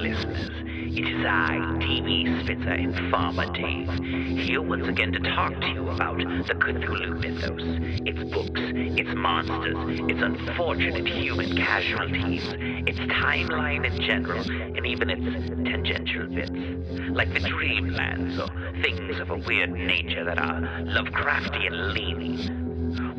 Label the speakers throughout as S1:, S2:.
S1: listeners. It is I, TV Spitzer Informer Dave, here once again to talk to you about the Cthulhu mythos, its books, its monsters, its unfortunate human casualties, its timeline in general, and even its tangential bits, like the dreamlands or things of a weird nature that are Lovecraftian leaning.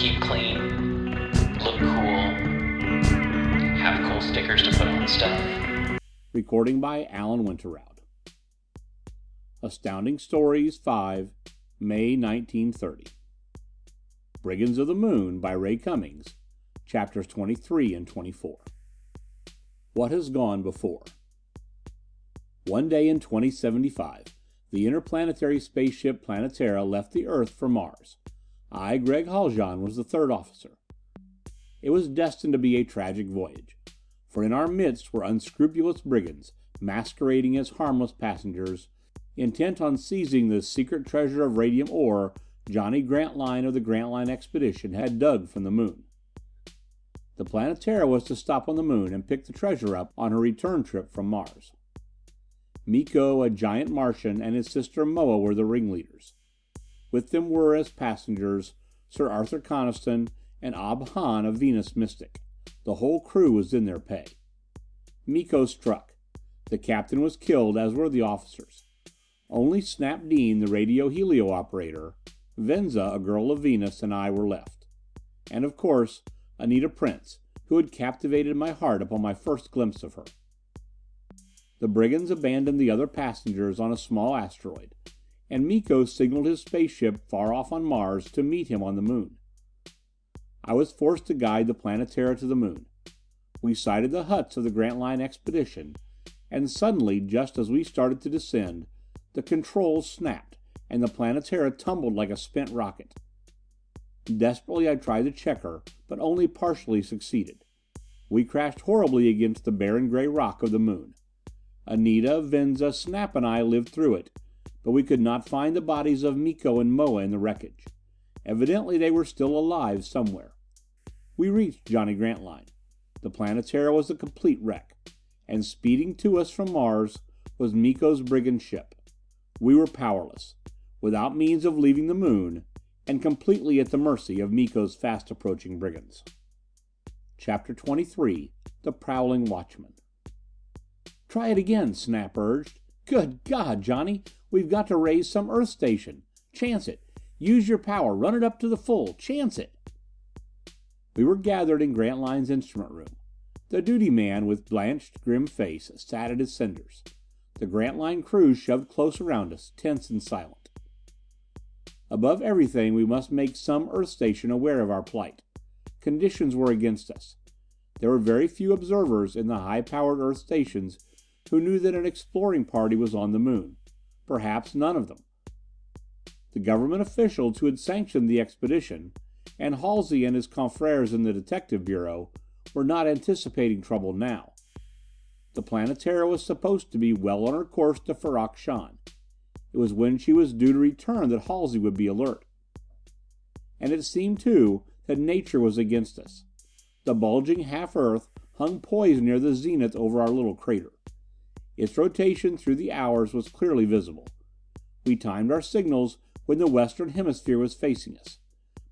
S2: Keep clean, look cool, have cool stickers to put on stuff.
S3: Recording by Alan Winterroud. Astounding Stories 5, May 1930. Brigands of the Moon by Ray Cummings, chapters 23 and 24. What has gone before? One day in 2075, the interplanetary spaceship Planetara left the Earth for Mars. I, Gregg Haljan, was the third officer. It was destined to be a tragic voyage, for in our midst were unscrupulous brigands, masquerading as harmless passengers, intent on seizing the secret treasure of radium ore Johnny Grantline of the Grantline Expedition had dug from the moon. The Planetara was to stop on the moon and pick the treasure up on her return trip from Mars. Miko, a giant Martian, and his sister Moa were the ringleaders. With them were as passengers Sir Arthur Coniston and Ob Hahn, a Venus mystic. The whole crew was in their pay. Miko struck. The captain was killed, as were the officers. Only Snap Dean, the radio helio operator, Venza, a girl of Venus, and I were left. And of course, Anita Prince, who had captivated my heart upon my first glimpse of her. The brigands abandoned the other passengers on a small asteroid, and Miko signaled his spaceship far off on Mars to meet him on the moon. I was forced to guide the Planetara to the moon. We sighted the huts of the Grantline expedition, and suddenly, just as we started to descend, the controls snapped and the Planetara tumbled like a spent rocket. Desperately I tried to check her, but only partially succeeded. We crashed horribly against the barren gray rock of the moon. Anita, Venza, Snap and I lived through it, but we could not find the bodies of Miko and Moa in the wreckage. Evidently they were still alive somewhere. We reached Johnny Grantline. The Planetara was a complete wreck, and speeding to us from Mars was Miko's brigand ship. We were powerless, without means of leaving the moon, and completely at the mercy of Miko's fast approaching brigands. Chapter 23 The Prowling Watchman "Try it again," Snap urged. "Good God, Johnny, we've got to raise some Earth station. Chance it. Use your power. Run it up to the full. Chance it." We were gathered in Grantline's instrument room. The duty man, with blanched, grim face, sat at his senders. The Grantline crew shoved close around us, tense and silent. Above everything, we must make some Earth station aware of our plight. Conditions were against us. There were very few observers in the high powered Earth stations who knew that an exploring party was on the moon. Perhaps none of them. The government officials who had sanctioned the expedition, and Halsey and his confreres in the Detective Bureau, were not anticipating trouble now. The Planetara was supposed to be well on her course to Ferrok Shahn. It was when she was due to return that Halsey would be alert. And it seemed, too, that nature was against us. The bulging half Earth hung poised near the zenith over our little crater. Its rotation through the hours was clearly visible. We timed our signals when the western hemisphere was facing us.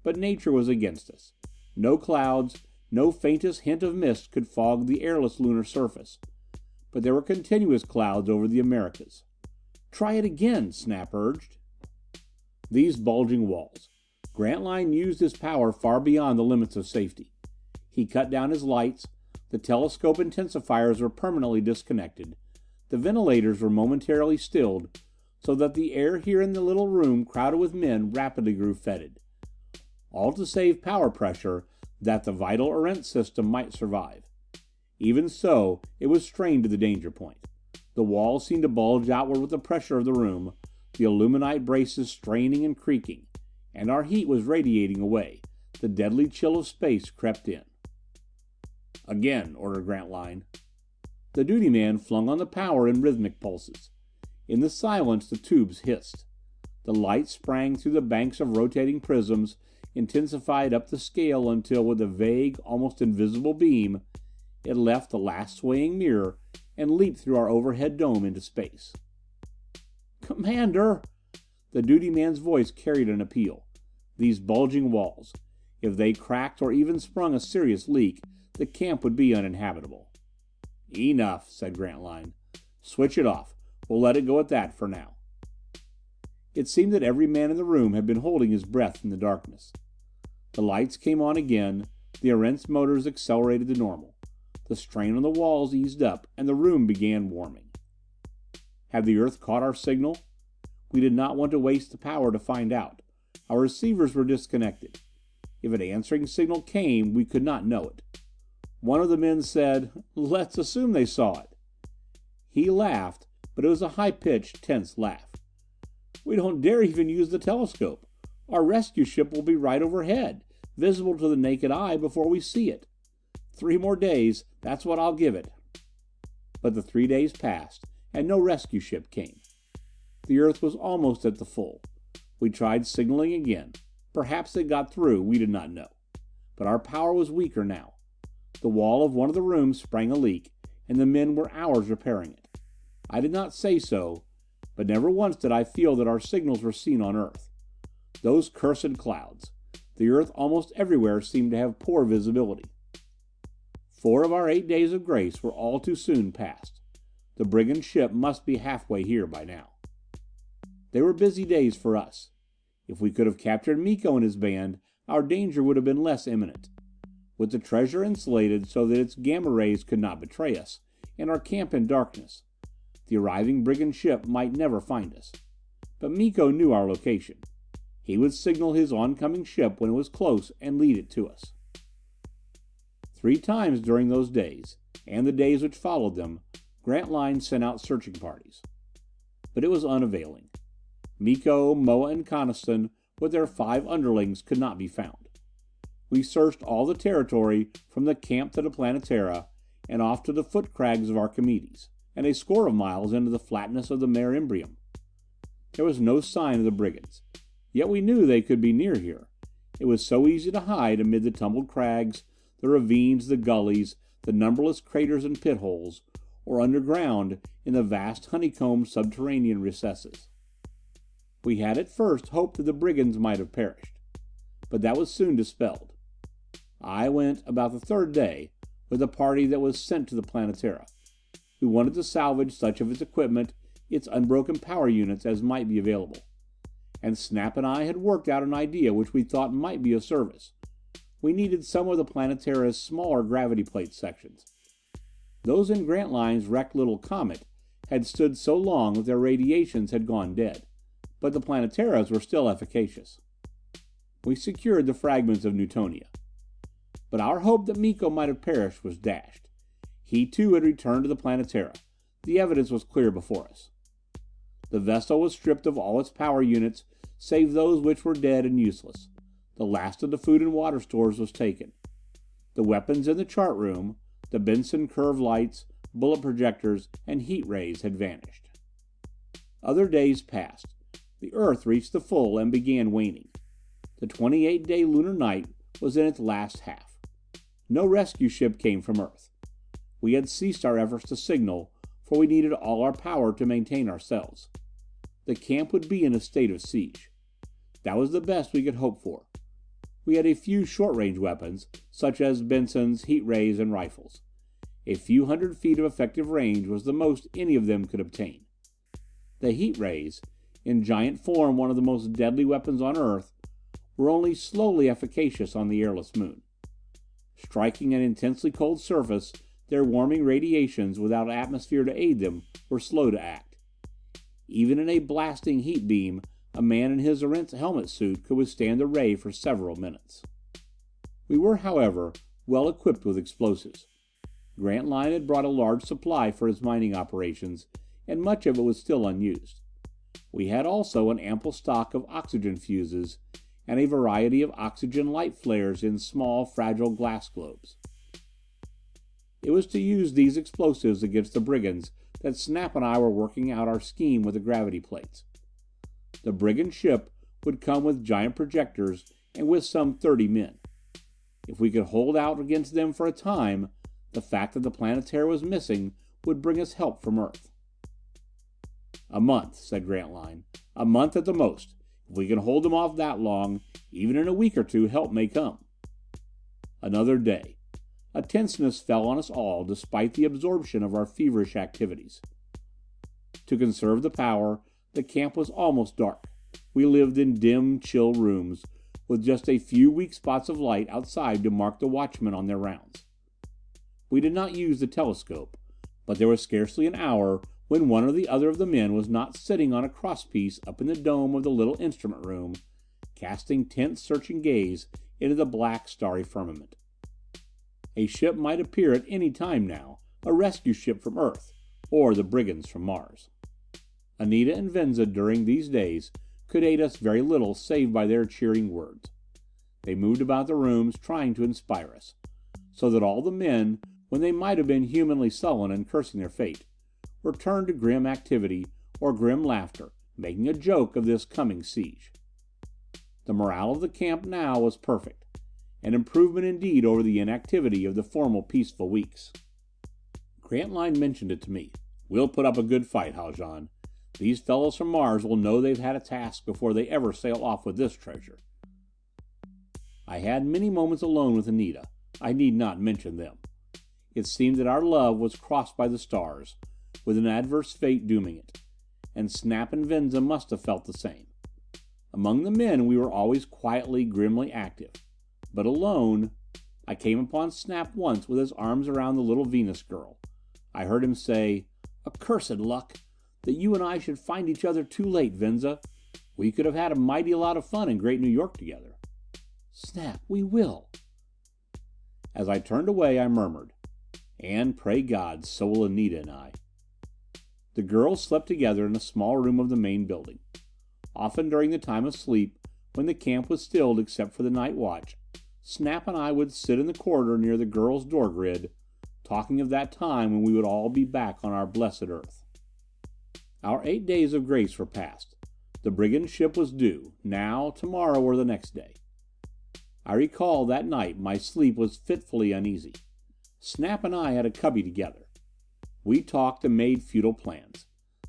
S3: But nature was against us. No clouds, no faintest hint of mist could fog the airless lunar surface. But there were continuous clouds over the Americas. "Try it again," Snap urged. These bulging walls. Grantline used his power far beyond the limits of safety. He cut down his lights, the telescope intensifiers were permanently disconnected, the ventilators were momentarily stilled, so that the air here in the little room crowded with men rapidly grew fetid. All to save power pressure that the vital Erentz system might survive. Even so, it was strained to the danger point. The walls seemed to bulge outward with the pressure of the room, the aluminite braces straining and creaking. And our heat was radiating away. The deadly chill of space crept in. "Again," ordered Grantline. The duty man flung on the power in rhythmic pulses. In the silence the tubes hissed. The light sprang through the banks of rotating prisms, intensified up the scale until with a vague, almost invisible beam, it left the last swaying mirror and leaped through our overhead dome into space. "Commander!" The duty man's voice carried an appeal. These bulging walls if they cracked or even sprung a serious leak, the camp would be uninhabitable. "Enough," said Grantline. "Switch it off. We'll let it go at that for now." It seemed that every man in the room had been holding his breath in the darkness. The lights came on again, the Erentz motors accelerated to normal. The strain on the walls eased up, and the room began warming. Had the Earth caught our signal? We did not want to waste the power to find out. Our receivers were disconnected. If an answering signal came, we could not know it. One of the men said, "Let's assume they saw it." He laughed, but it was a high pitched, tense laugh. "We don't dare even use the telescope. Our rescue ship will be right overhead, visible to the naked eye before we see it. Three more days, that's what I'll give it." But the three days passed, and no rescue ship came. The Earth was almost at the full. We tried signaling again. Perhaps it got through, we did not know. But our power was weaker now. The wall of one of the rooms sprang a leak, and the men were hours repairing it. I did not say so, but never once did I feel that our signals were seen on Earth. Those cursed clouds! The Earth almost everywhere seemed to have poor visibility. Four of our eight days of grace were all too soon past. The brigand ship must be halfway here by now. They were busy days for us. If we could have captured Miko and his band, our danger would have been less imminent. With the treasure insulated so that its gamma rays could not betray us, and our camp in darkness, the arriving brigand ship might never find us. But Miko knew our location. He would signal his oncoming ship when it was close and lead it to us. Three times during those days, and the days which followed them, Grantline sent out searching parties. But it was unavailing. Miko, Moa and Coniston, with their five underlings, could not be found. We searched all the territory from the camp to the Planetara, and off to the foot crags of Archimedes, and a score of miles into the flatness of the Mare Imbrium. There was no sign of the brigands. Yet we knew they could be near here. It was so easy to hide amid the tumbled crags, the ravines, the gullies, the numberless craters and pit holes, or underground in the vast honeycombed subterranean recesses. We had at first hoped that the brigands might have perished. But that was soon dispelled. I went, about the third day, with a party that was sent to the Planetara. We wanted to salvage such of its equipment, its unbroken power units, as might be available. And Snap and I had worked out an idea which we thought might be of service. We needed some of the Planetara's smaller gravity plate sections. Those in Grantline's wrecked little Comet had stood so long that their radiations had gone dead. But the Planetara's were still efficacious. We secured the fragments of Newtonia. But our hope that Miko might have perished was dashed. He too had returned to the Planetara. The evidence was clear before us. The vessel was stripped of all its power units save those which were dead and useless. The last of the food and water stores was taken. The weapons in the chart room, the Benson curve lights, bullet projectors, and heat rays had vanished. Other days passed. The Earth reached the full and began waning. The 28 day lunar night was in its last half. No rescue ship came from Earth. We had ceased our efforts to signal, for we needed all our power to maintain ourselves. The camp would be in a state of siege. That was the best we could hope for. We had a few short range weapons, such as Bensons, heat rays, and rifles. A few hundred feet of effective range was the most any of them could obtain. The heat rays, in giant form one of the most deadly weapons on Earth, were only slowly efficacious on the airless moon. Striking an intensely cold surface, their warming radiations, without atmosphere to aid them, were slow to act. Even in a blasting heat beam a man in his Erentz helmet suit could withstand the ray for several minutes. We were, however, well equipped with explosives. Grantline had brought a large supply for his mining operations, and much of it was still unused. We had also an ample stock of oxygen fuses and a variety of oxygen light flares in small, fragile glass globes. It was to use these explosives against the brigands that Snap and I were working out our scheme with the gravity plates. The brigand ship would come with giant projectors and with some thirty men. If we could hold out against them for a time, the fact that the Planetara was missing would bring us help from Earth. "A month," said Grantline. "A month at the most. If we can hold them off that long, even in a week or two help may come." Another day. A tenseness fell on us all despite the absorption of our feverish activities. To conserve the power, the camp was almost dark. We lived in dim, chill rooms, with just a few weak spots of light outside to mark the watchmen on their rounds. We did not use the telescope, but there was scarcely an hour when one or the other of the men was not sitting on a crosspiece up in the dome of the little instrument room, casting tense, searching gaze into the black, starry firmament. A ship might appear at any time now, a rescue ship from Earth, or the brigands from Mars. Anita and Venza during these days could aid us very little save by their cheering words. They moved about the rooms trying to inspire us, so that all the men, when they might have been humanly sullen and cursing their fate, were turned to grim activity or grim laughter, making a joke of this coming siege. The morale of the camp now was perfect. An improvement indeed over the inactivity of the former peaceful weeks. Grantline mentioned it to me. "We'll put up a good fight, Haljan. These fellows from Mars will know they've had a task before they ever sail off with this treasure." I had many moments alone with Anita. I need not mention them. It seemed that our love was crossed by the stars, with an adverse fate dooming it. And Snap and Venza must have felt the same. Among the men we were always quietly, grimly active. But alone I came upon Snap once with his arms around the little Venus girl. I heard him say, "Accursed luck! That you and I should find each other too late, Venza. We could have had a mighty lot of fun in Great New York together." "Snap, we will." As I turned away I murmured, "And pray God, so will Anita and I." The girls slept together in a small room of the main building. Often during the time of sleep, when the camp was stilled except for the night watch, Snap and I would sit in the corridor near the girls' door grid, talking of that time when we would all be back on our blessed Earth. Our eight days of grace were past. The brigand ship was due, now, tomorrow, or the next day. I recall that night my sleep was fitfully uneasy. Snap and I had a cubby together. We talked and made futile plans.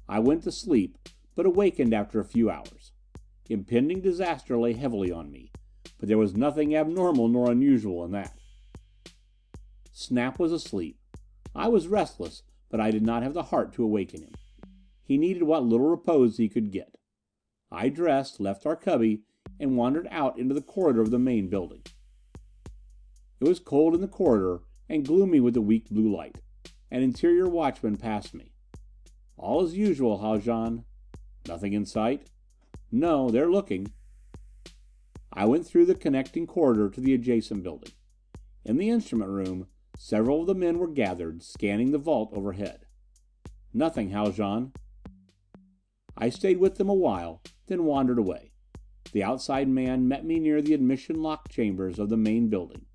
S3: I went to sleep, but awakened after a few hours. Impending disaster lay heavily on me but there was nothing abnormal nor unusual in that. Snap was asleep. I was restless, but I did not have the heart to awaken him. He needed what little repose he could get. I dressed, left our cubby, and wandered out into the corridor of the main building. It was cold in the corridor and gloomy with the weak blue light. An interior watchman passed me. "All as usual, Haljan." "Nothing in sight?" "No, they're looking." I went through the connecting corridor to the adjacent building. In the instrument room, several of the men were gathered, scanning the vault overhead. "Nothing, Haljan." I stayed with them a while, then wandered away. The outside man met me near the admission lock chambers of the main building.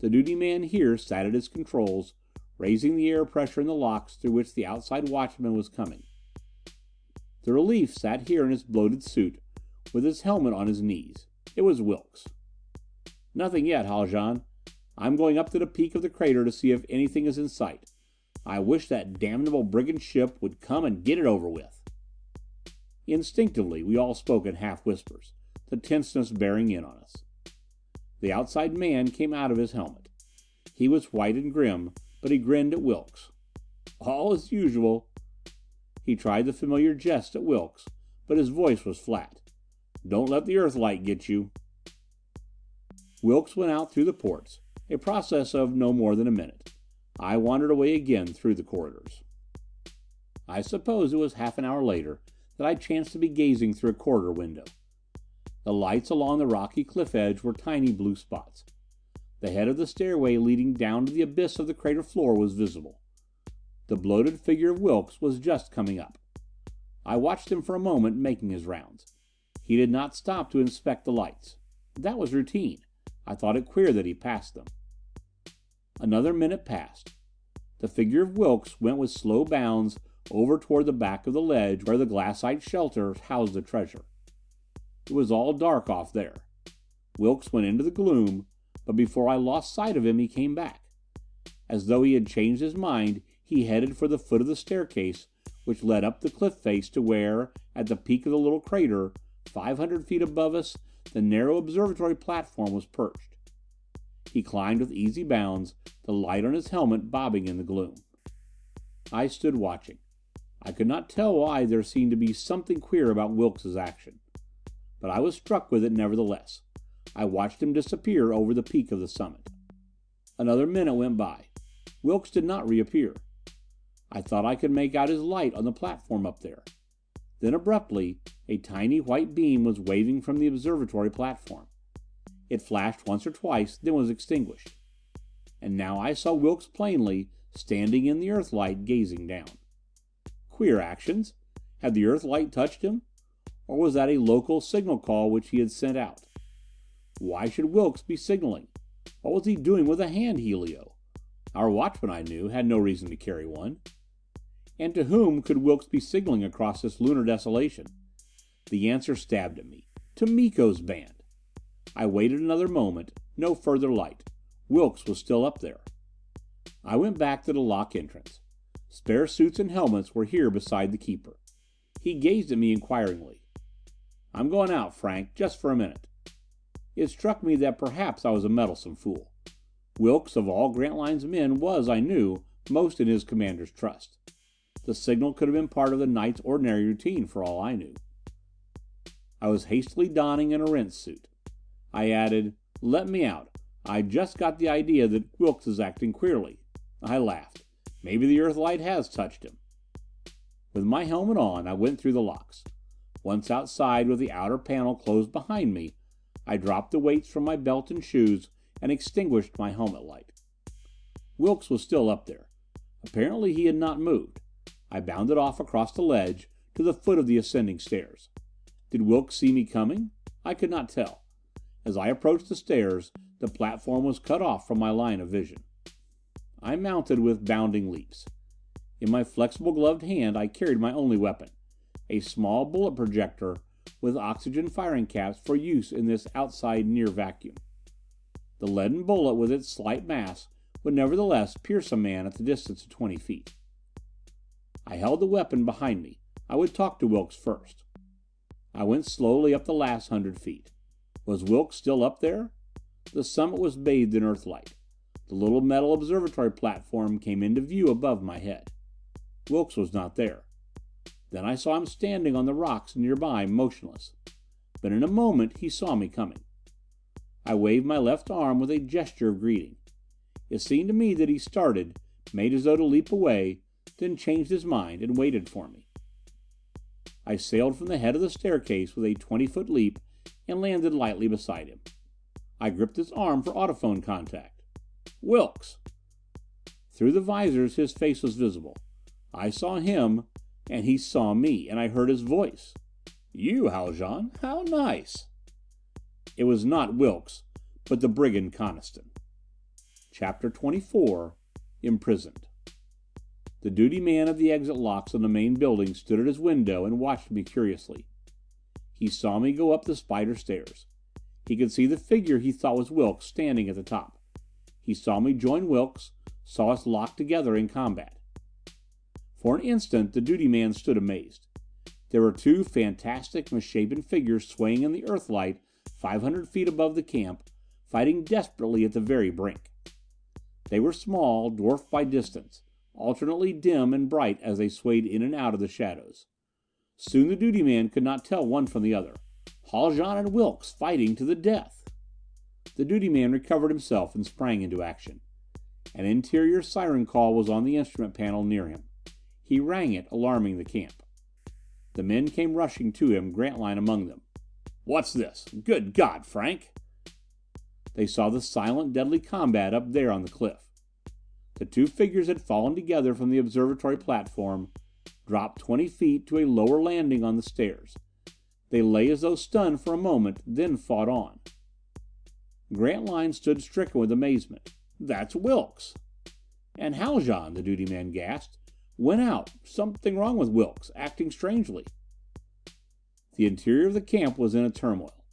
S3: The duty man here sat at his controls, raising the air pressure in the locks through which the outside watchman was coming. The relief sat here in his bloated suit, with his helmet on his knees. It was Wilks. "Nothing yet, Haljan. I'm going up to the peak of the crater to see if anything is in sight. I wish that damnable brigand ship would come and get it over with." Instinctively we all spoke in half whispers, the tenseness bearing in on us. The outside man came out of his helmet. He was white and grim, but he grinned at Wilks. "All as usual." He tried the familiar jest at Wilks, but his voice was flat. Don't let the Earthlight get you." Wilks went out through the ports, a process of no more than a minute. I wandered away again through the corridors. I suppose it was half an hour later that I chanced to be gazing through a corridor window. The lights along the rocky cliff edge were tiny blue spots. The head of the stairway leading down to the abyss of the crater floor was visible. The bloated figure of Wilks was just coming up. I watched him for a moment making his rounds. He did not stop to inspect the lights. That was routine. I thought it queer that he passed them. Another minute passed. The figure of Wilks went with slow bounds over toward the back of the ledge where the glassite shelter housed the treasure. It was all dark off there. Wilks went into the gloom, but before I lost sight of him he came back. As though he had changed his mind, he headed for the foot of the staircase which led up the cliff face to where, at the peak of the little crater, five hundred feet above us, the narrow observatory platform was perched. He climbed with easy bounds, the light on his helmet bobbing in the gloom. I stood watching. I could not tell why there seemed to be something queer about Wilks' action. But I was struck with it nevertheless. I watched him disappear over the peak of the summit. Another minute went by. Wilks did not reappear. I thought I could make out his light on the platform up there. Then abruptly, a tiny white beam was waving from the observatory platform. It flashed once or twice, then was extinguished. And now I saw Wilks plainly, standing in the Earthlight, gazing down. Queer actions. Had the Earthlight touched him? Or was that a local signal call which he had sent out? Why should Wilks be signaling? What was he doing with a hand helio? Our watchman, I knew, had no reason to carry one. And to whom could Wilks be signaling across this lunar desolation? The answer stabbed at me. To Miko's band. I waited another moment. No further light. Wilks was still up there. I went back to the lock entrance. Spare suits and helmets were here beside the keeper. He gazed at me inquiringly. "I'm going out, Frank, just for a minute." It struck me that perhaps I was a meddlesome fool. Wilks, of all Grantline's men, was, I knew, most in his commander's trust. The signal could have been part of the night's ordinary routine for all I knew. I was hastily donning an Erentz suit. I added, "Let me out. I just got the idea that Wilks is acting queerly." I laughed. Maybe the Earthlight has touched him. With my helmet on, I went through the locks. Once outside with the outer panel closed behind me, I dropped the weights from my belt and shoes and extinguished my helmet light. Wilks was still up there. Apparently he had not moved. I bounded off across the ledge to the foot of the ascending stairs. Did Wilks see me coming? I could not tell. As I approached the stairs, the platform was cut off from my line of vision. I mounted with bounding leaps. In my flexible gloved hand I carried my only weapon a small bullet projector with oxygen firing caps for use in this outside near vacuum. The leaden bullet with its slight mass would nevertheless pierce a man at the distance of twenty feet. I held the weapon behind me. I would talk to Wilks first. I went slowly up the last hundred feet. Was Wilks still up there? The summit was bathed in Earthlight. The little metal observatory platform came into view above my head. Wilks was not there. Then I saw him standing on the rocks nearby, motionless. But in a moment he saw me coming. I waved my left arm with a gesture of greeting. It seemed to me that he started, made as though to leap away, then changed his mind and waited for me. I sailed from the head of the staircase with a twenty foot leap and landed lightly beside him. I gripped his arm for audiphone contact. "Wilks!" Through the visors his face was visible. I saw him, and he saw me, and I heard his voice. "You, Haljan? How nice!" It was not Wilks, but the brigand Coniston. CHAPTER 24 Imprisoned the duty man of the exit locks on the main building stood at his window and watched me curiously. He saw me go up the spider stairs. He could see the figure he thought was Wilks standing at the top. He saw me join Wilks, saw us locked together in combat. For an instant the duty man stood amazed. There were two fantastic, misshapen figures swaying in the Earthlight five hundred feet above the camp, fighting desperately at the very brink. They were small, dwarfed by distance alternately dim and bright as they swayed in and out of the shadows. Soon the duty man could not tell one from the other. Haljan and Wilks fighting to the death! The duty man recovered himself and sprang into action. An interior siren call was on the instrument panel near him. He rang it, alarming the camp. The men came rushing to him, Grantline among them. "What's this? Good God, Frank!" They saw the silent, deadly combat up there on the cliff. The two figures had fallen together from the observatory platform, dropped twenty feet to a lower landing on the stairs. They lay as though stunned for a moment, then fought on. Grantline stood stricken with amazement. "That's Wilks!" "And Haljan," the duty man gasped. "Went out. Something wrong with Wilks. Acting strangely." The interior of the camp was in a turmoil.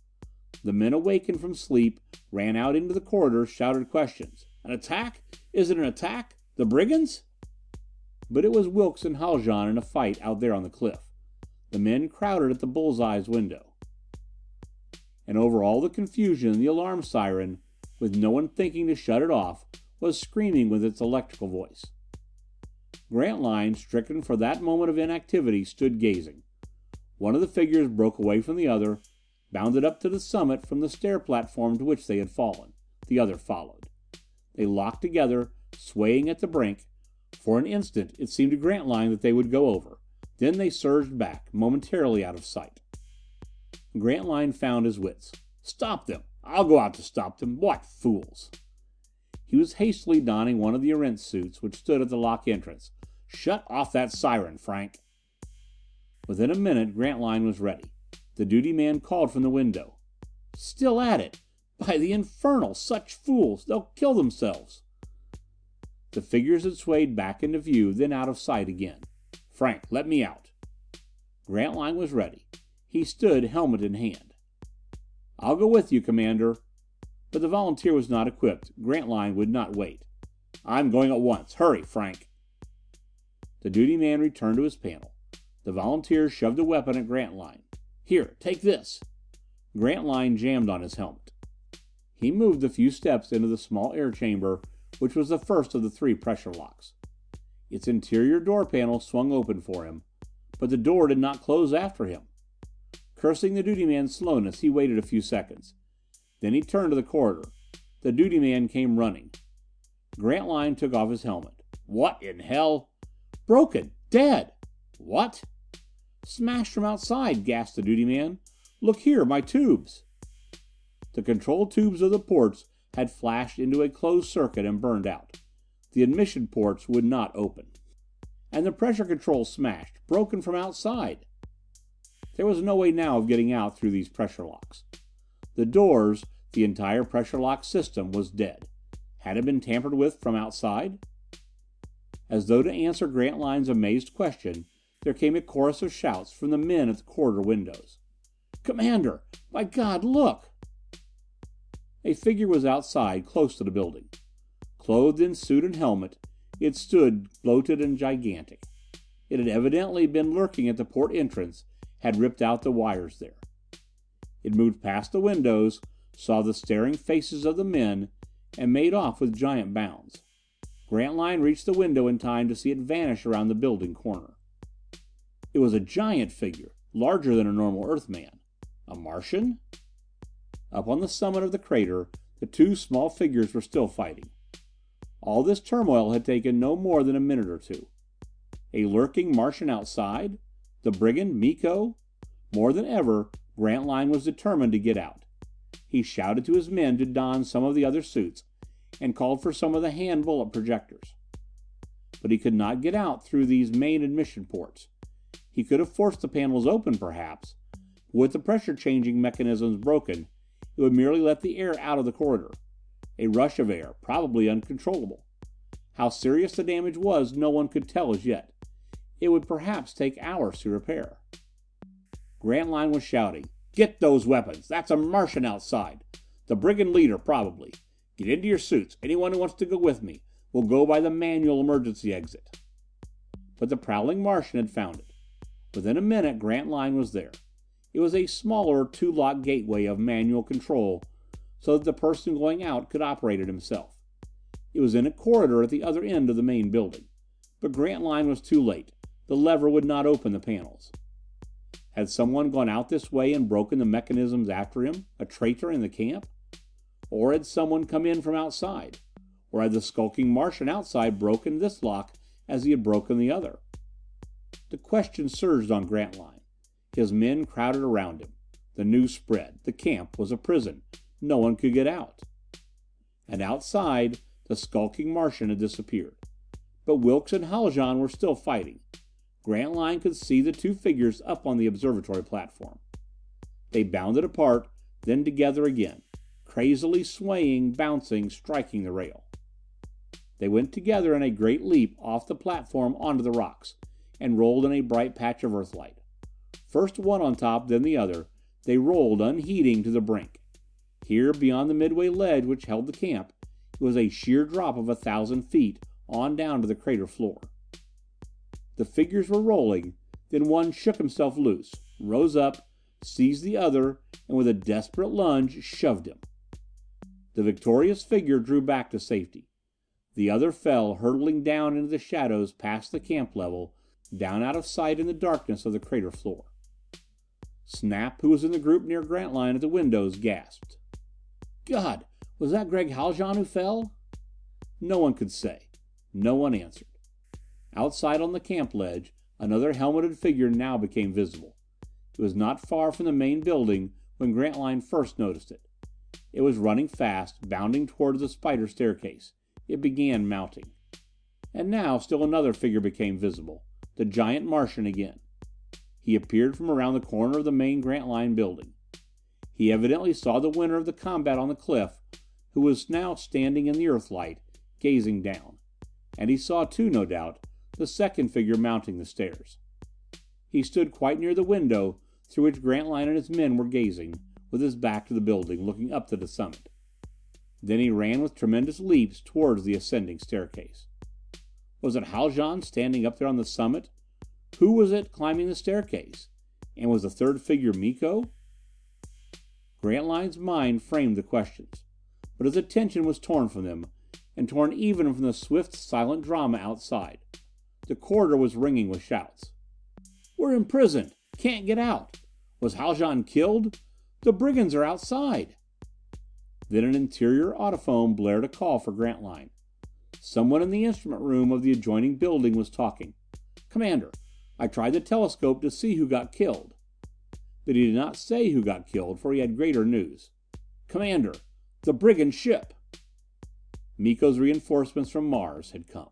S3: The men awakened from sleep, ran out into the corridors, shouted questions. "An attack? Is it an attack? The brigands?" But it was Wilks and Haljan in a fight out there on the cliff. The men crowded at the bull's eyes window. And over all the confusion the alarm siren, with no one thinking to shut it off, was screaming with its electrical voice. Grantline, stricken for that moment of inactivity, stood gazing. One of the figures broke away from the other, bounded up to the summit from the stair platform to which they had fallen. The other followed. They locked together, swaying at the brink. For an instant it seemed to Grantline that they would go over. Then they surged back, momentarily out of sight. Grantline found his wits. "Stop them! I'll go out to stop them! What fools!" He was hastily donning one of the Erentz suits which stood at the lock entrance. "Shut off that siren, Frank!" Within a minute Grantline was ready. The duty man called from the window. "Still at it! By the infernal such fools! They'll kill themselves!" The figures had swayed back into view, then out of sight again. "Frank, let me out." Grantline was ready. He stood, helmet in hand. "I'll go with you, Commander." But the volunteer was not equipped. Grantline would not wait. "I'm going at once. Hurry, Frank." The duty man returned to his panel. The volunteer shoved a weapon at Grantline. "Here, take this." Grantline jammed on his helmet. He moved a few steps into the small air chamber which was the first of the three pressure locks. Its interior door panel swung open for him, but the door did not close after him. Cursing the duty man's slowness, he waited a few seconds. Then he turned to the corridor. The duty man came running. Grantline took off his helmet. "What in hell "Broken! Dead!" "What?" "Smashed from outside!" gasped the duty man. "Look here my tubes!" The control tubes of the ports had flashed into a closed circuit and burned out. The admission ports would not open. And the pressure control smashed broken from outside. There was no way now of getting out through these pressure locks. The doors, the entire pressure lock system, was dead. Had it been tampered with from outside? As though to answer Grantline's amazed question, there came a chorus of shouts from the men at the corridor windows. "Commander! By God, look!" A figure was outside, close to the building. Clothed in suit and helmet, it stood bloated and gigantic. It had evidently been lurking at the port entrance, had ripped out the wires there. It moved past the windows, saw the staring faces of the men, and made off with giant bounds. Grantline reached the window in time to see it vanish around the building corner. It was a giant figure, larger than a normal Earthman. A Martian? Up on the summit of the crater, the two small figures were still fighting. All this turmoil had taken no more than a minute or two. A lurking Martian outside? The brigand, Miko? More than ever, Grantline was determined to get out. He shouted to his men to don some of the other suits, and called for some of the hand bullet projectors. But he could not get out through these main admission ports. He could have forced the panels open, perhaps, but with the pressure changing mechanisms broken, it would merely let the air out of the corridor. A rush of air, probably uncontrollable. How serious the damage was no one could tell as yet. It would perhaps take hours to repair. Grantline was shouting, "Get those weapons! That's a Martian outside! The brigand leader, probably. Get into your suits. Anyone who wants to go with me. We'll go by the manual emergency exit." But the prowling Martian had found it. Within a minute Grantline was there. It was a smaller two lock gateway of manual control, so that the person going out could operate it himself. It was in a corridor at the other end of the main building. But Grantline was too late. The lever would not open the panels. Had someone gone out this way and broken the mechanisms after him? A traitor in the camp? Or had someone come in from outside? Or had the skulking Martian outside broken this lock as he had broken the other? The question surged on Grantline. His men crowded around him. The news spread. The camp was a prison. No one could get out. And outside, the skulking Martian had disappeared. But Wilks and Haljan were still fighting. Grantline could see the two figures up on the observatory platform. They bounded apart, then together again, crazily swaying, bouncing, striking the rail. They went together in a great leap off the platform onto the rocks, and rolled in a bright patch of Earthlight. First one on top, then the other, they rolled unheeding to the brink. Here, beyond the midway ledge which held the camp, it was a sheer drop of a thousand feet on down to the crater floor. The figures were rolling, then one shook himself loose, rose up, seized the other, and with a desperate lunge shoved him. The victorious figure drew back to safety. The other fell, hurtling down into the shadows past the camp level, down out of sight in the darkness of the crater floor. Snap, who was in the group near Grantline at the windows, gasped. God, was that Gregg Haljan who fell? No one could say. No one answered. Outside on the camp ledge, another helmeted figure now became visible. It was not far from the main building when Grantline first noticed it. It was running fast, bounding toward the spider staircase. It began mounting. And now still another figure became visible. The giant Martian again. He appeared from around the corner of the main Grantline building. He evidently saw the winner of the combat on the cliff, who was now standing in the Earthlight, gazing down. And he saw too, no doubt, the second figure mounting the stairs. He stood quite near the window through which Grantline and his men were gazing, with his back to the building, looking up to the summit. Then he ran with tremendous leaps towards the ascending staircase. Was it Haljan standing up there on the summit? Who was it climbing the staircase? And was the third figure Miko? Grantline's mind framed the questions, but his attention was torn from them, and torn even from the swift, silent drama outside. The corridor was ringing with shouts. "We're imprisoned! Can't get out! Was Haljan killed? The brigands are outside!" Then an interior audiphone blared a call for Grantline. Someone in the instrument room of the adjoining building was talking. "Commander, I tried the telescope to see who got killed." But he did not say who got killed, for he had greater news. "Commander, the brigand ship!" Miko's reinforcements from Mars had come.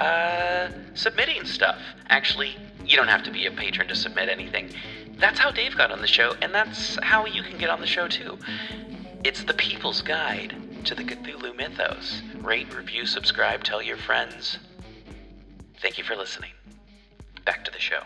S2: uh, submitting stuff. Actually, you don't have to be a patron to submit anything. That's how Dave got on the show, and that's how you can get on the show too. It's the people's guide to the Cthulhu mythos. Rate, review, subscribe, tell your friends. Thank you for listening. Back to the show.